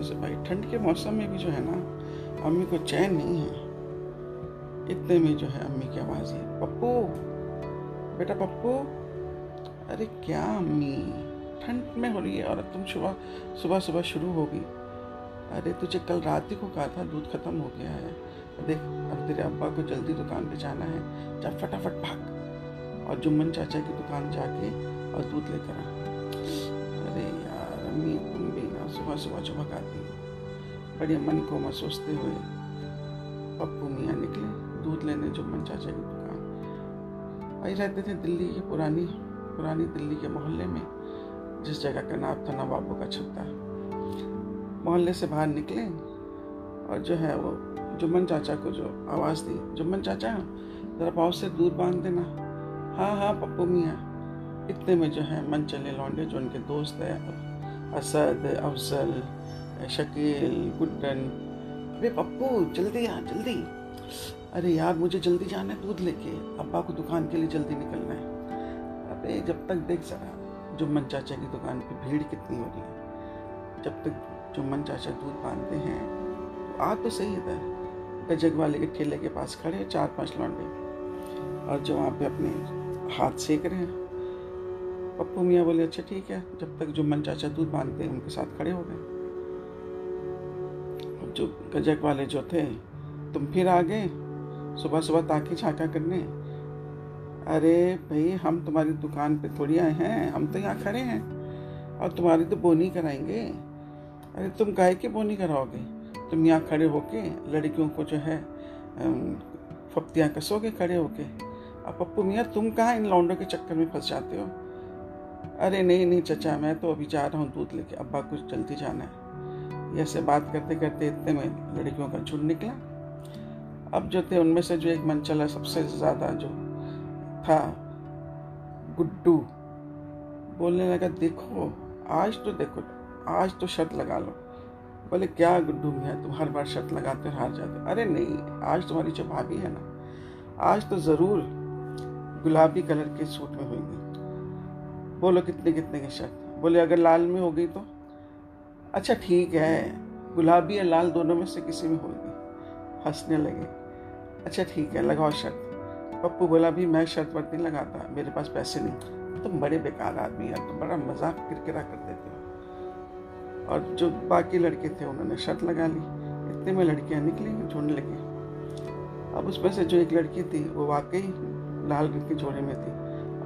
सुबह भाई। ठंड के मौसम में भी जो है ना, अम्मी को चैन नहीं है। इतने में जो है अम्मी की आवाज़ है, पप्पू, बेटा पप्पू। अरे क्या अम्मी? ठंड में हो रही है और तुम सुबह सुबह सुबह शुरू होगी। अरे तुझे कल रात ही को कहा था, दूध खत्म हो गया है। देख, अब तेरे अब्बा को जल्दी दुकान पे जाना है। जा फटाफट भाग। और जुम्मन चाचा की दुकान जाके और दूध लेकर आ। सुबह सुबह चमकाती हो। बड़े मन को मैं सोचते हुए पप्पू मियाँ निकले। दूध लेने जुम्मन चाचा की दुकान। वही रहते थे दिल्ली की पुरानी पुरानी दिल्ली के मोहल्ले में, जिस जगह का नाम था नवाबों का छत्ता। मोहल्ले से बाहर निकले और जो है वो, जुम्मन चाचा को जो आवाज़ दी, जुम्मन चाचा ज़रा पाँव से दूर बाँध देना। हाँ हाँ पप्पू मियाँ। इतने में जो है मन चले लौंडे जो उनके दोस्त है। असद अफजल, शकील, गुड्डन। अरे पप्पू, जल्दी आ, जल्दी। अरे यार, मुझे जल्दी जाना है दूध लेके। अब्बा को दुकान के लिए जल्दी निकलना है। अबे, जब तक देख सका जुम्मन चाचा की दुकान पे भीड़ कितनी हो रही है। जब तक जुम्मन चाचा दूध बांधते हैं तो आ तो सही इधर गजग वाले के ठेले के पास खड़े चार पाँच लौंडे। और जो वहाँ पे अपने हाथ सेक रहे हैं। पप्पू मियाँ बोले अच्छा ठीक है। जब तक जुम्मन चाचा दूध बांधते हैं उनके साथ खड़े हो गए। जो गजक वाले जो थे, तुम फिर आ गए? सुबह सुबह ताकि छाका करने? अरे भाई, हम तुम्हारी दुकान पे थोड़ी आए हैं, हम तो यहाँ खड़े हैं। और तुम्हारी तो बोनी कराएँगे। अरे, तुम गाय की बोनी कराओगे? तुम यहाँ खड़े होके, लड़कियों को जो है फप्तियाँ कसोगे खड़े होके? अब पप्पू मियाँ, तुम कहाँ इन लौंडों के चक्कर में फंस जाते हो? अरे नहीं नहीं चचा, मैं तो अभी जा रहा हूँ दूध लेके। अब्बा कुछ जल्दी जाना है। ऐसे बात करते करते इतने में लड़कियों का झुंड निकला। अब जो थे उनमें से जो एक मन चला सबसे ज़्यादा जो था, गुड्डू। बोलने लगा, देखो, आज तो देखो, आज तो शर्त लगा लो। बोले, क्या गुड्डू मियाँ तुम हर बार शर्त लगाते हो हार जाते अरे नहीं, आज तुम्हारी जो भाभी है ना, आज तो ज़रूर गुलाबी कलर के सूट में होगी बोलो कितने कितने की शर्त बोले, अगर लाल में हो गई तो। अच्छा ठीक है। गुलाबी या लाल दोनों में से किसी में होगी। हंसने लगे। अच्छा ठीक है, लगाओ शर्त पप्पू बोला भी मैं शर्त वर्त नहीं लगाता, मेरे पास पैसे नहीं। तुम बड़े बेकार आदमी यार, तुम बड़ा मज़ाक किरकिरा कर देते हो। और जो बाकी लड़के थे, उन्होंने शर्त लगा ली। इतने में लड़कियाँ निकली झुंड लगी। अब उसमें से जो एक लड़की थी, वो वाकई लाल रंग के जोड़े में थी।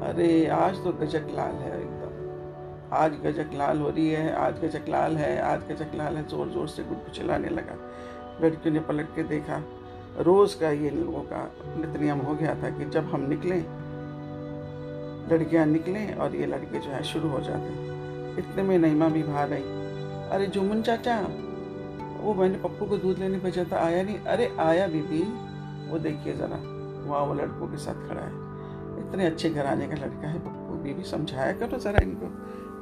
अरे, आज तो गजक लाल है एकदम। आज गजक लाल हो रही है, आज गजक लाल है, आज गजक लाल है ज़ोर ज़ोर से गुड्डू चिल्लाने लगा। लड़कियों ने पलट के देखा, रोज का ये लोगों का नित नियम हो गया था कि जब हम निकलें, लड़कियाँ निकलें और ये लड़के जो है शुरू हो जाते इतने में नईमा भी बाहर आई। अरे जुमन चाचा, वो मैंने पप्पू को दूध लेने भेजा था, आया नहीं। अरे, आया बीबी वो देखिए ज़रा, वहाँ वो लड़कों के साथ खड़ा है। इतने अच्छे घराने का लड़का है, पप्पू बीबी समझाया करो ज़रा इनको।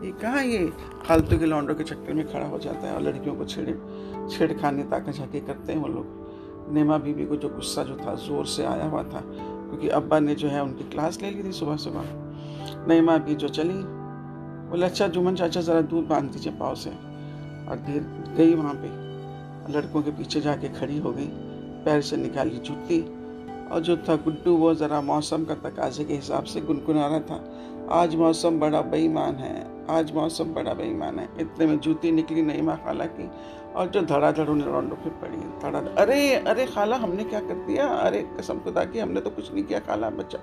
ये कहाँ ये फालतू के लौंडों के चक्कर में खड़ा हो जाता है और लड़कियों को छेड़े, छेड़खानी ताका झाके करते हैं वो लोग। नेमा बीबी को जो गुस्सा जो था, ज़ोर से आया हुआ था, क्योंकि अब्बा ने जो है उनकी क्लास ले ली थी सुबह सुबह नेमा भी जो चली, बोले अच्छा जुमन चाचा, ज़रा दूध बाँध दीजिए पाव से। और धीर गई वहाँ पे। लड़कों के पीछे जाके खड़ी हो गई, पैर से निकाली जूती और जो था गुड्डू, वो ज़रा मौसम का तकाजे के हिसाब से गुनगुना रहा था। आज मौसम बड़ा बेईमान है, आज मौसम बड़ा बेईमान है। इतने में जूती निकली नईमा खाला की और जो धड़ाधड़ उन्हें रौंडो फिर पड़ी धड़ा अरे अरे खाला, हमने क्या कर दिया? अरे, कसम खुदा की, हमने तो कुछ नहीं किया खाला, बच्चा।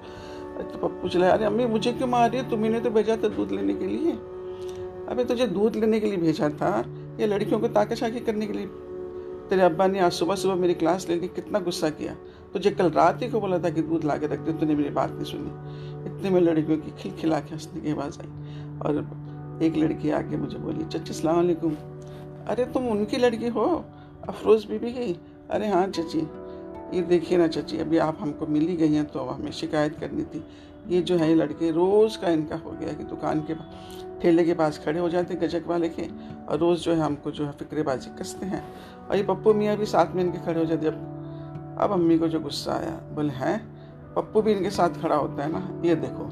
तो पप्पू चला अरे अम्मी, मुझे क्यों मार रही है? तुम्हें तो भेजा था दूध लेने के लिए। अबे तुझे दूध लेने के लिए भेजा था? ये लड़कियों को ताका छाकी करने के लिए? तेरे अब्बा ने आज सुबह सुबह मेरी क्लास ले ली कितना गुस्सा किया। तुझे कल रात ही को बोला था कि दूध ला के रख दे तूने मेरी बात नहीं सुनी। इतने में लड़कियों की खिलखिला के हंसने की आवाज़ आई और एक लड़की आके मुझे बोली, चची सलामकुम अरे, तुम उनकी लड़की हो? अफरोज़ बीबी की? अरे हाँ चची। ये देखिए ना चची, अभी आप हमको मिल ही गई हैं तो हमें शिकायत करनी थी। ये जो है लड़के रोज़ का इनका हो गया कि दुकान के ठेले के पास खड़े हो जाते गजक वाले के और रोज़ जो है हमको जो है फिक्रेबाजी कसते हैं। और ये पप्पू मियाँ भी साथ में इनके खड़े हो जाते अब अब अम्मी को जो गुस्सा आया, बोले, हैं? पप्पू भी इनके साथ खड़ा होता है ना? ये देखो,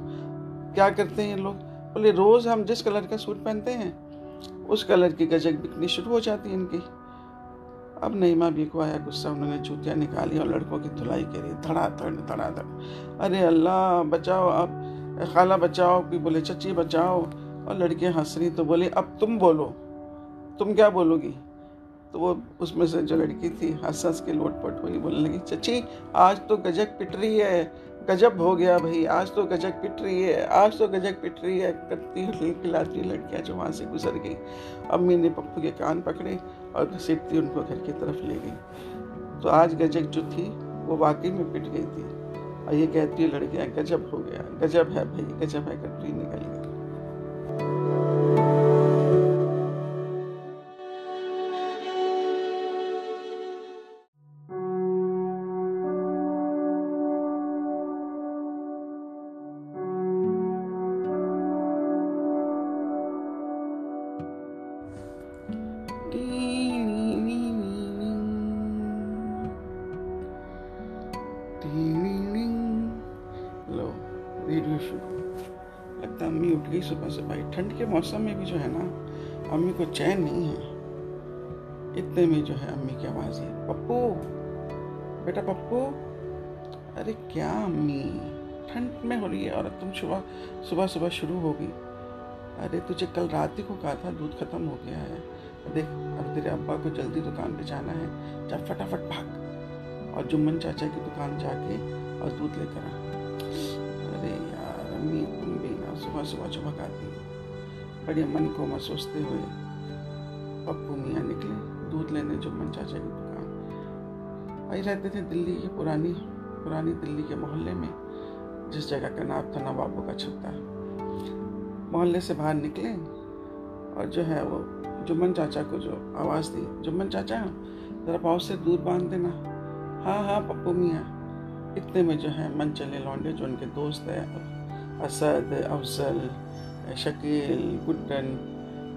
क्या करते हैं ये लोग? बोले, रोज़ हम जिस कलर का सूट पहनते हैं, उस कलर की गजक बिकनी शुरू हो जाती है इनकी। अब नईमा भी को आया गुस्सा, उन्होंने जूतियाँ निकाली और लड़कों की धुलाई करी धड़ाधड़ धड़ाधड़। अरे अल्लाह, बचाओ अब खाला बचाओ कि बोले, चची, बचाओ। और लड़कियाँ हंस रही तो बोले, अब तुम बोलो। तुम क्या बोलोगी? तो वो उसमें से जो लड़की थी हंस हंस के लोटपट हुई, बोलने लगी, चची, आज तो गजक पिट रही है, गजब हो गया भाई, आज तो गजक पिट रही है, आज तो गजक पिट रही है। करती खिलाती लड़कियाँ जो वहाँ से गुजर गई। अम्मी ने पप्पू के कान पकड़े और घसीटती उनको घर की तरफ़ ले गई। तो आज गजक जो थी, वो वाकई में पिट गई थी। और ये कहती है, लड़कियाँ, गजब हो गया, गजब है भाई, गजब है करती निकल गई। लो रेडियो लगता अम्मी उठ गई सुबह से भाई। ठंड के मौसम में भी जो है ना, अम्मी को चैन नहीं है। इतने में जो है अम्मी की आवाज़ है, पप्पू, बेटा पप्पू। अरे क्या अम्मी? ठंड में हो रही है और तुम सुबह सुबह सुबह शुरू होगी। अरे तुझे कल रात ही को कहा था, दूध खत्म हो गया है। देख, अब तेरे अब्बा को जल्दी दुकान पे जाना है। जा फटाफट भाग। और जुम्मन चाचा की दुकान जाके और दूध लेकर आ। अरे यार, अम्मी, तुम भी ना सुबह सुबह चमकाती बड़े मन को मैं सोचते हुए पप्पू मियाँ निकले दूध लेने जुम्मन चाचा की दुकान। वही रहते थे दिल्ली की पुरानी पुरानी दिल्ली के मोहल्ले में, जिस जगह का नाम था नवाबों का छत्ता। मोहल्ले से बाहर निकले और जो है वो जुम्मन चाचा को जो आवाज़ दी, जुम्मन चाचा, ज़रा पाँव से दूध बाँध देना। हाँ हाँ पप्पू मियाँ, इतने में जो है मन चले लौंडे, जो उनके दोस्त है, असद, अफजल, शकील, गुड्डन।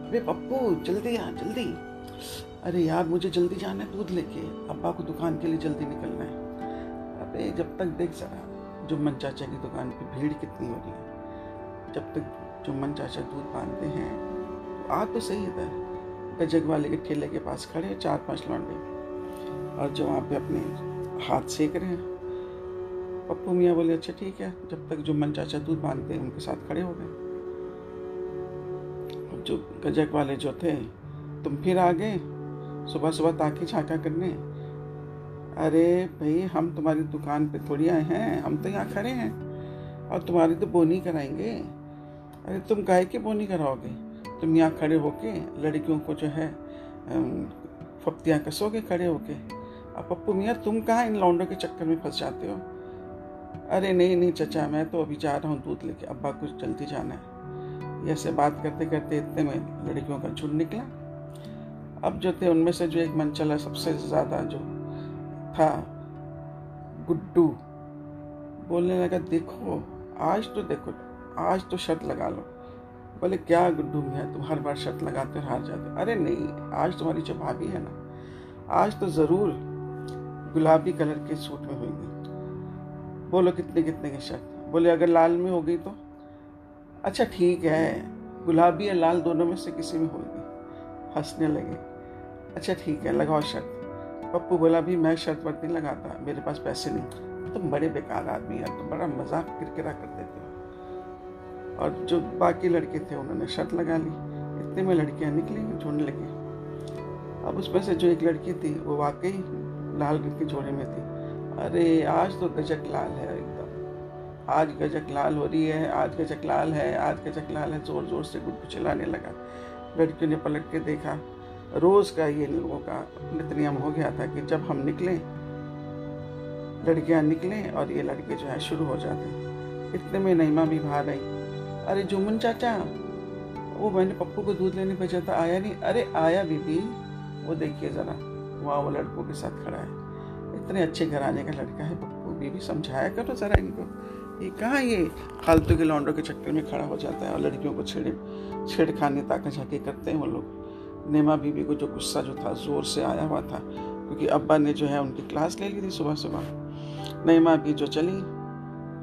अरे पप्पू, जल्दी आ, जल्दी। अरे यार, मुझे जल्दी जाना है दूध लेके, अब्बा को दुकान के लिए जल्दी निकलना है। अरे जब तक देख सका जुम्मन चाचा की दुकान पे भीड़ कितनी हो रही है जब तक जुम्मन चाचा दूध बांधते हैं तो आ तो सही इधर। गजग वाले के ठेले के पास खड़े हैं, चार पाँच लौंडे। और जो वहाँ पे अपने हाथ सेक रहे हैं। पप्पू मियाँ बोले अच्छा ठीक है। जब तक जुम्मन चाचा दूध बांधते हैं, उनके साथ खड़े हो गए। जो गजक वाले जो थे, तुम फिर आ गए? सुबह सुबह ताकि झाँका करने? अरे भाई, हम तुम्हारी दुकान पे थोड़ी आए हैं। हम तो यहाँ खड़े हैं। और तुम्हारी तो बोनी कराएँगे। अरे, तुम गाय की बोनी कराओगे? तुम यहाँ खड़े होके, लड़कियों को जो है फप्तियाँ कसोगे खड़े होके, अब पप्पू मियाँ, तुम कहाँ इन लौंडों के चक्कर में फंस जाते हो? अरे नहीं नहीं चचा, मैं तो अभी जा रहा हूँ दूध लेके, अब्बा कुछ जल्दी जाना है। ऐसे बात करते करते इतने में लड़कियों का झुंड निकला। अब जो थे, उनमें से जो एक मन चला सबसे ज़्यादा जो था, गुड्डू, बोलने लगा, देखो, आज तो देखो, आज तो शर्त लगा लो। बोले, क्या गुड्डू मियाँ तुम हर बार शर्त लगाते हो हार जाते अरे नहीं, आज तुम्हारी जो भाभी है ना। आज तो ज़रूर गुलाबी कलर के सूट में होगी बोलो, कितने कितने की शर्त? बोले, अगर लाल में हो गई तो? अच्छा ठीक है। गुलाबी या लाल दोनों में से किसी में होगी हंसने लगे। अच्छा ठीक है, लगाओ शर्त। पप्पू बोला भी मैं शर्त वर्त नहीं लगाता, मेरे पास पैसे नहीं तुम बड़े बेकार आदमी यार तुम बड़ा मज़ाक किरकिरा करते और जो बाकी लड़के थे, उन्होंने शर्त लगा ली। इतने में लड़कियाँ निकली, झुंड लगी। अब उसमें से जो एक लड़की थी, वो वाकई लाल रंग के जोड़े में थी। अरे, आज तो गजक लाल है एकदम। आज गजक लाल हो रही है, आज गजक लाल है, आज गजक लाल है ज़ोर ज़ोर से गुड्डू चिल्लाने लगा। लड़कियों ने पलट के देखा। रोज़ का ये लोगों का नित नियम हो गया था कि जब हम निकलें, लड़कियाँ निकलें और ये लड़के जो है, शुरू हो जाते। इतने में नईमा भी बाहर आई। अरे जुम्मन चाचा, वो मैंने पप्पू को दूध लेने भेजा था, आया नहीं। अरे आया बीबी, वो देखिए ज़रा, वहाँ वो लड़कों के साथ खड़ा है। इतने अच्छे घराने का लड़का है पप्पू, बीबी, समझाया करो ज़रा इनको। ये कहाँ ये फालतू के लौंडों के चक्कर में खड़ा हो जाता है और लड़कियों को छेड़े, छेड़खानी ताका झाकी करते हैं वो लोग। नेमा बीबी को जो गुस्सा जो था, ज़ोर से आया हुआ था, क्योंकि अब्बा ने जो है उनकी क्लास ले ली थी सुबह सुबह। नेमा भी जो चली,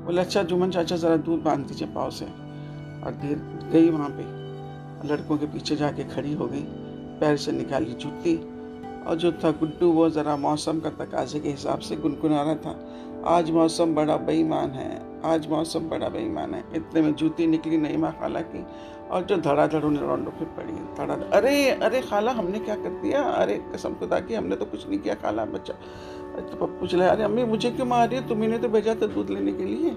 बोले अच्छा जुमन चाचा, ज़रा दूध बाँध दीजिए पाव से। और देर गई वहाँ पे। लड़कों के पीछे जाके खड़ी हो गई, पैर से निकाली जूती। और जो था गुड्डू, वो ज़रा मौसम का तकाजे के हिसाब से गुनगुना रहा था। आज मौसम बड़ा बेईमान है, आज मौसम बड़ा बेईमान है। इतने में जूती निकली नहीं माँ खाला की, और जो धड़ाधड़ उन्हें रोंडो फिर पड़ी। धड़ा अरे अरे खाला, हमने क्या कर दिया? अरे, कसम खुदा की, हमने तो कुछ नहीं किया खाला, बच्चा। तो पप्पू चला अरे अम्मी, मुझे क्यों मार रही है? तुम्हें तो भेजा था दूध लेने के लिए?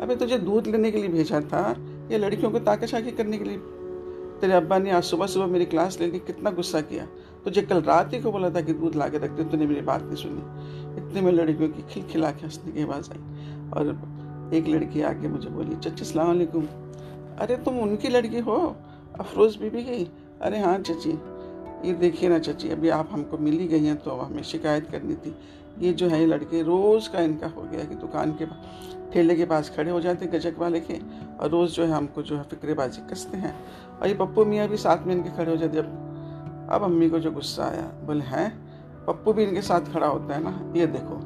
अबे तुझे दूध लेने के लिए भेजा था? या लड़कियों को ताका छाकी करने के लिए तेरे अब्बा ने आज सुबह सुबह मेरी क्लास लेके कितना गुस्सा किया। तुझे कल रात ही को बोला था कि दूध ला के रखते तूने मेरी बात नहीं सुनी। इतने में लड़कियों की खिलखिला के हंसने की आवाज़ आई और एक लड़की आके मुझे बोली चची सलामकुम अरे, तुम उनकी लड़की हो? अफरोज़ बीबी की? अरे हाँ चची ये देखिए ना चची अभी आप हमको मिल गई हैं तो हमें शिकायत करनी थी। ये जो है लड़के रोज़ का इनका हो गया कि दुकान के ठेले के पास खड़े हो जाते हैं, गजक वाले के, और रोज़ जो है हमको जो है फिक्रेबाजी कसते हैं। और ये पप्पू मियाँ भी साथ में इनके खड़े हो जाते अब अब अम्मी को जो गुस्सा आया, बोले, हैं? पप्पू भी इनके साथ खड़ा होता है ना, ये देखो,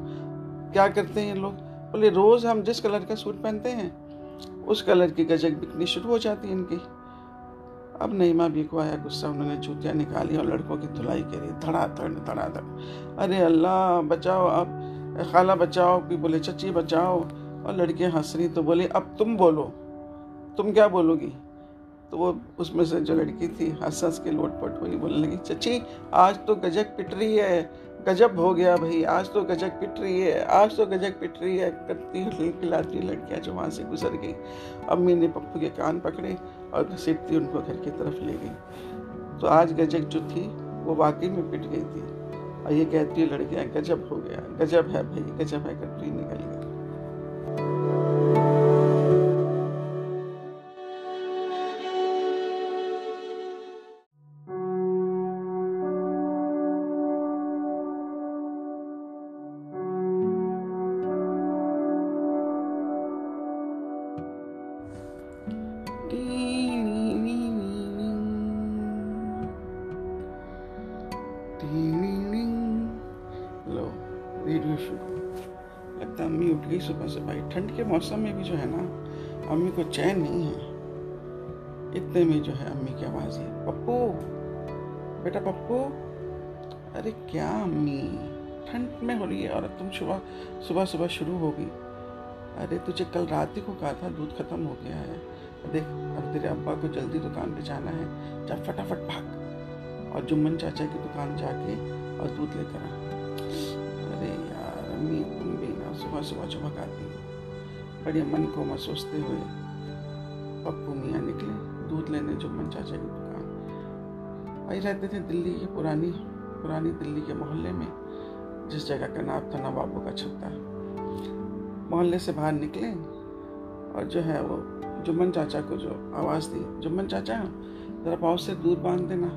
क्या करते हैं ये लोग? बोले, रोज़ हम जिस कलर का सूट पहनते हैं, उस कलर की गजक बिकनी शुरू हो जाती है इनकी। अब नईमा भी को आया गुस्सा, उन्होंने जूतियाँ निकाली और लड़कों की धुलाई करी, धड़ाधड़ धड़ाधड़। अरे अल्लाह, बचाओ अब खाला, बचाओ। कोई बोले, चची, बचाओ। और लड़कियाँ हंस रही तो बोली, अब तुम बोलो। तुम क्या बोलोगी? तो वो उसमें से जो लड़की थी हंस हंस के लोटपट हुई, बोलने लगी, चची, आज तो गजक पिट रही है। गजब हो गया भाई, आज तो गजक पिट रही है। आज तो गजक पिट रही है। करती खिलाती लड़कियाँ जो वहाँ से गुजर गई। अम्मी ने पप्पू के कान पकड़े और घसीटती उनको घर की तरफ़ ले गई। तो आज गजक जो थी, वो वाकई में पिट गई थी। और ये कहती है, लड़कियाँ, गजब हो गया। गजब है भाई, गजब है, कटरी निकल गई। ठंड के मौसम में भी जो है ना, अम्मी को चैन नहीं है। इतने में जो है अम्मी की आवाज़ है, पप्पू, बेटा पप्पू, अरे क्या अम्मी, ठंड में हो रही है और तुम सुबह सुबह सुबह शुरू होगी। अरे तुझे कल रात ही को कहा था, दूध खत्म हो गया है। देख, अब तेरे अब्बा को जल्दी दुकान पे जाना है। जा फटाफट भाग और जुम्मन चाचा की दुकान जाके और दूध लेकर आ। अरे यार, अम्मी, तुम भी ना सुबह सुबह चमक बड़े मन को महसूसते हुए पप्पू मियाँ निकले। दूध लेने जुम्मन चाचा की दुकान। वही रहते थे दिल्ली की पुरानी पुरानी दिल्ली के मोहल्ले में, जिस जगह का नाम था नवाबों का छत्ता। मोहल्ले से बाहर निकले और जो है वो जुम्मन चाचा को जो आवाज़ दी जुम्मन चाचा, ज़रा पाव से दूध बाँध देना।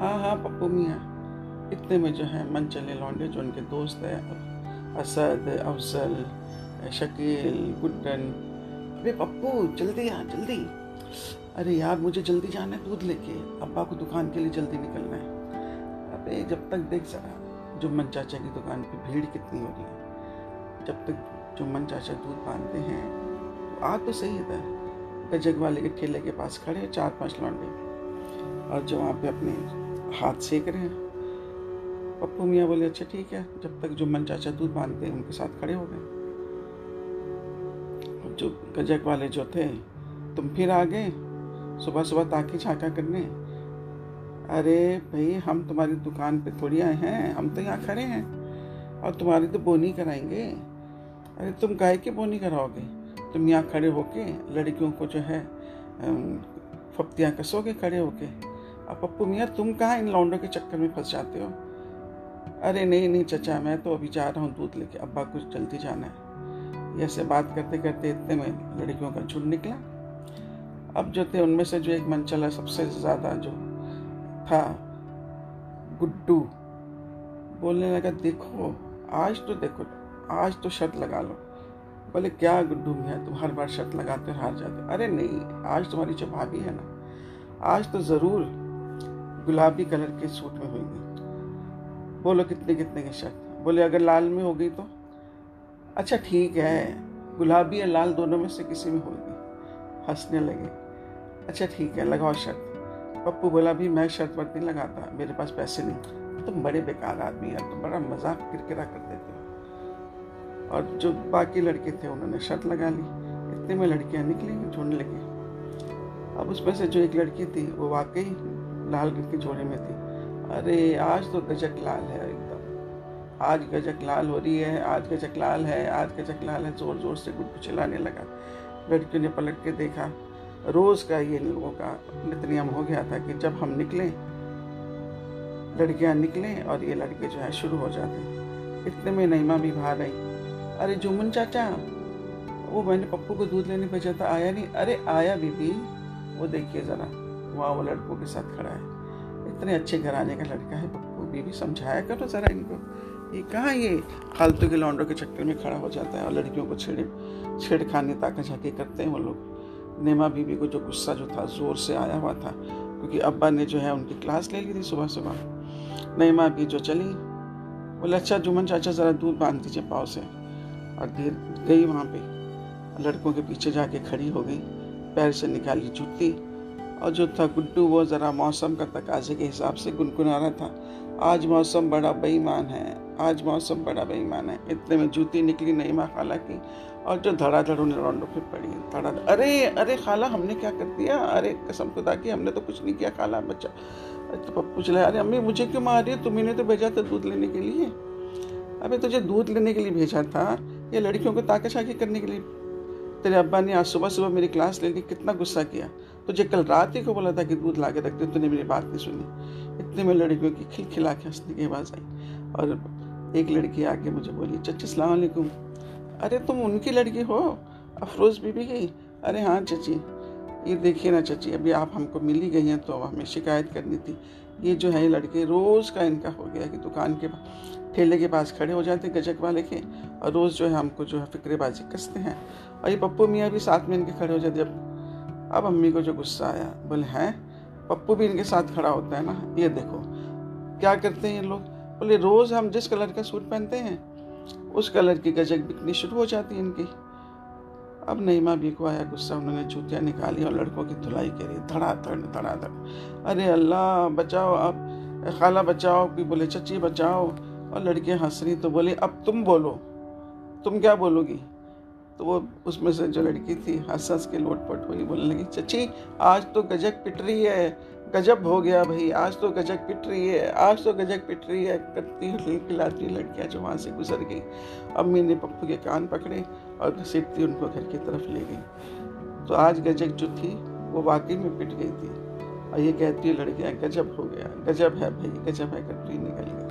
हाँ हाँ पप्पू मियाँ। इतने में जो है मन चले लौंडे, जो उनके दोस्त है, असद, अफजल शकील, गुड्डन। अरे पप्पू, जल्दी आ, जल्दी। अरे यार, मुझे जल्दी जाना है दूध लेके। अब्बा को दुकान के लिए जल्दी निकलना है। अबे, जब तक देख जरा जुम्मन चाचा की दुकान पे भीड़ कितनी हो रही है, जब तक जुम्मन चाचा दूध बांधते हैं तो आ तो सही इधर गजग वाले के ठेले के पास खड़े चार पाँच लौंडे। और जो वहाँ पे अपने हाथ सेक रहे हैं। पप्पू मियाँ बोले अच्छा ठीक है। जब तक जुम्मन चाचा दूध बांधते हैं, उनके साथ खड़े हो गए। जो गजक वाले जो थे, तुम फिर आ गए, सुबह सुबह ताकि छाका करने। अरे भाई, हम तुम्हारी दुकान पे थोड़ी आए हैं, हम तो यहाँ खड़े हैं, और तुम्हारी तो बोनी कराएँगे। अरे तुम गाय की बोनी कराओगे? तुम यहाँ खड़े होके, लड़कियों को जो है फप्तियाँ कसोगे खड़े होके? अब पप्पू मियाँ, तुम कहाँ इन लौंडों के चक्कर में फंस जाते हो? अरे नहीं नहीं, चचा, मैं तो अभी जा रहा हूँ दूध लेके, अब्बा कुछ जल्दी जाना है। ऐसे बात करते करते इतने में लड़कियों का झुंड निकला। अब जो थे उनमें से जो एक मन चला सबसे ज़्यादा जो था, गुड्डू। बोलने लगा, देखो, आज तो देखो, आज तो शर्त लगा लो। बोले, क्या गुड्डू मियाँ तुम हर बार शर्त लगाते हो हार जाते हो। अरे नहीं, आज तुम्हारी जो भाभी है ना, आज तो ज़रूर गुलाबी कलर के सूट में होगी। बोलो कितने कितने की शर्त बोले, अगर लाल में हो गई तो? अच्छा ठीक है। गुलाबी या लाल दोनों में से किसी में होगी। हंसने लगे। अच्छा ठीक है, लगाओ शर्त पप्पू बोला भी मैं शर्त वर्त नहीं लगाता, मेरे पास पैसे नहीं। तुम बड़े बेकार आदमी यार तुम बड़ा मज़ाक किरकिरा कर देते हो। और जो बाकी लड़के थे, उन्होंने शर्त लगा ली। इतने में लड़कियाँ निकली ढूँढने लगी। अब उसमें से जो एक लड़की थी, वो वाकई लाल रंग की जोड़े में थी। अरे, आज तो गजक लाल है। आज गजक लाल हो रही है, आज गजक लाल है, आज गजक लाल है ज़ोर ज़ोर से गुट चिल्लाने लगा। लड़कियों ने पलट के देखा, रोज़ का ये लोगों का नित नियम हो गया था कि जब हम निकलें, लड़कियाँ निकलें और ये लड़के जो है शुरू हो जाते। इतने में नईमा भी बाहर आई। अरे जुमन चाचा, वो मैंने पप्पू को दूध लेने भेजा था, आया नहीं? अरे आया बीबी, वो देखिए ज़रा, वहाँ वो लड़कों के साथ खड़ा है। इतने अच्छे घराने का लड़का है पप्पू, बीबी समझाया करो ज़रा इनको। ये कहाँ ये फालतू के लॉन्डो के चक्कर में खड़ा हो जाता है और लड़कियों को छेड़े, छेड़खानी ताका झाके करते हैं वो लोग। नेमा बीबी को जो गुस्सा जो था, ज़ोर से आया हुआ था, क्योंकि अब्बा ने जो है उनकी क्लास ले ली थी सुबह सुबह। नेमा भी जो चली, बोले अच्छा जुमन चाचा, ज़रा दूध बाँध दीजिए पाव से। और धीर गई वहाँ पे। लड़कों के पीछे जाके खड़ी हो गई, पैर से निकाली जूती। और जो था गुड्डू, वो ज़रा मौसम का तकाजे के हिसाब से गुनगुना रहा था। आज मौसम बड़ा बेईमान है। आज मौसम बड़ा बेईमान है। इतने में जूती निकली नईमा खाला की। और जो धड़ाधड़ उन्हें रौंडो फिर पड़ी धड़ा अरे अरे खाला, हमने क्या कर दिया? अरे, कसम खुदा की, हमने तो कुछ नहीं किया खाला, बच्चा। तो पप्पू चला अरे अम्मी, मुझे क्यों मार रही है? तुम्हें तो भेजा था दूध लेने के लिए। अबे, तुझे दूध लेने के लिए भेजा था? ये लड़कियों को ताका छाकी करने के लिए। तेरे अब्बा ने आज सुबह सुबह मेरी क्लास लेके कितना गुस्सा किया। तुझे कल रात ही को बोला था कि दूध ला के रखते तूने मेरी बात नहीं सुनी। इतने में लड़कियों की खिलखिला के हंसने की आवाज़ आई। और एक लड़की आके मुझे बोली, चची सलामकुम अरे, तुम उनकी लड़की हो? अफरोज़ बीबी की? अरे हाँ चची। ये देखिए ना चची, अभी आप हमको मिल गई हैं तो हमें शिकायत करनी थी। ये जो है लड़के रोज़ का इनका हो गया कि दुकान के ठेले के पास खड़े हो जाते गजक वाले के और रोज़ जो है, हमको जो है, फिक्रेबाजी कसते हैं। और ये पप्पू मियाँ भी साथ में इनके खड़े हो जाते अब अब अम्मी को जो गुस्सा आया, बोले, हैं? पप्पू भी इनके साथ खड़ा होता है ना? ये देखो, क्या करते हैं ये लोग? बोले, रोज़ हम जिस कलर का सूट पहनते हैं, उस कलर की गजक बिकनी शुरू हो जाती है इनकी। अब नईमा भी को आया गुस्सा, उन्होंने जूतियाँ निकाली और लड़कों की धुलाई करी, धड़ाधड़ धड़ाधड़। अरे अल्लाह, बचाओ अब खाला बचाओ कि बोले, चची, बचाओ। और लड़कियाँ हंस रही तो बोले, अब तुम बोलो। तुम क्या बोलोगी? तो वो उसमें से जो लड़की थी हंस हंस के लोटपट हुई, बोलने लगी, चची, आज तो गजक पिट रही है। गजब हो गया भाई, आज तो गजक पिट रही है, आज तो गजक पिट रही है। करती खिलाती लड़कियाँ जो वहाँ से गुजर गई। अम्मी ने पप्पू के कान पकड़े और घसीटती उनको घर की तरफ़ ले गई। तो आज गजक जो थी, वो वाकई में पिट गई थी। और ये कहती है, लड़कियाँ, गजब हो गया, गजब है भाई, गजब है, कटरी निकल गया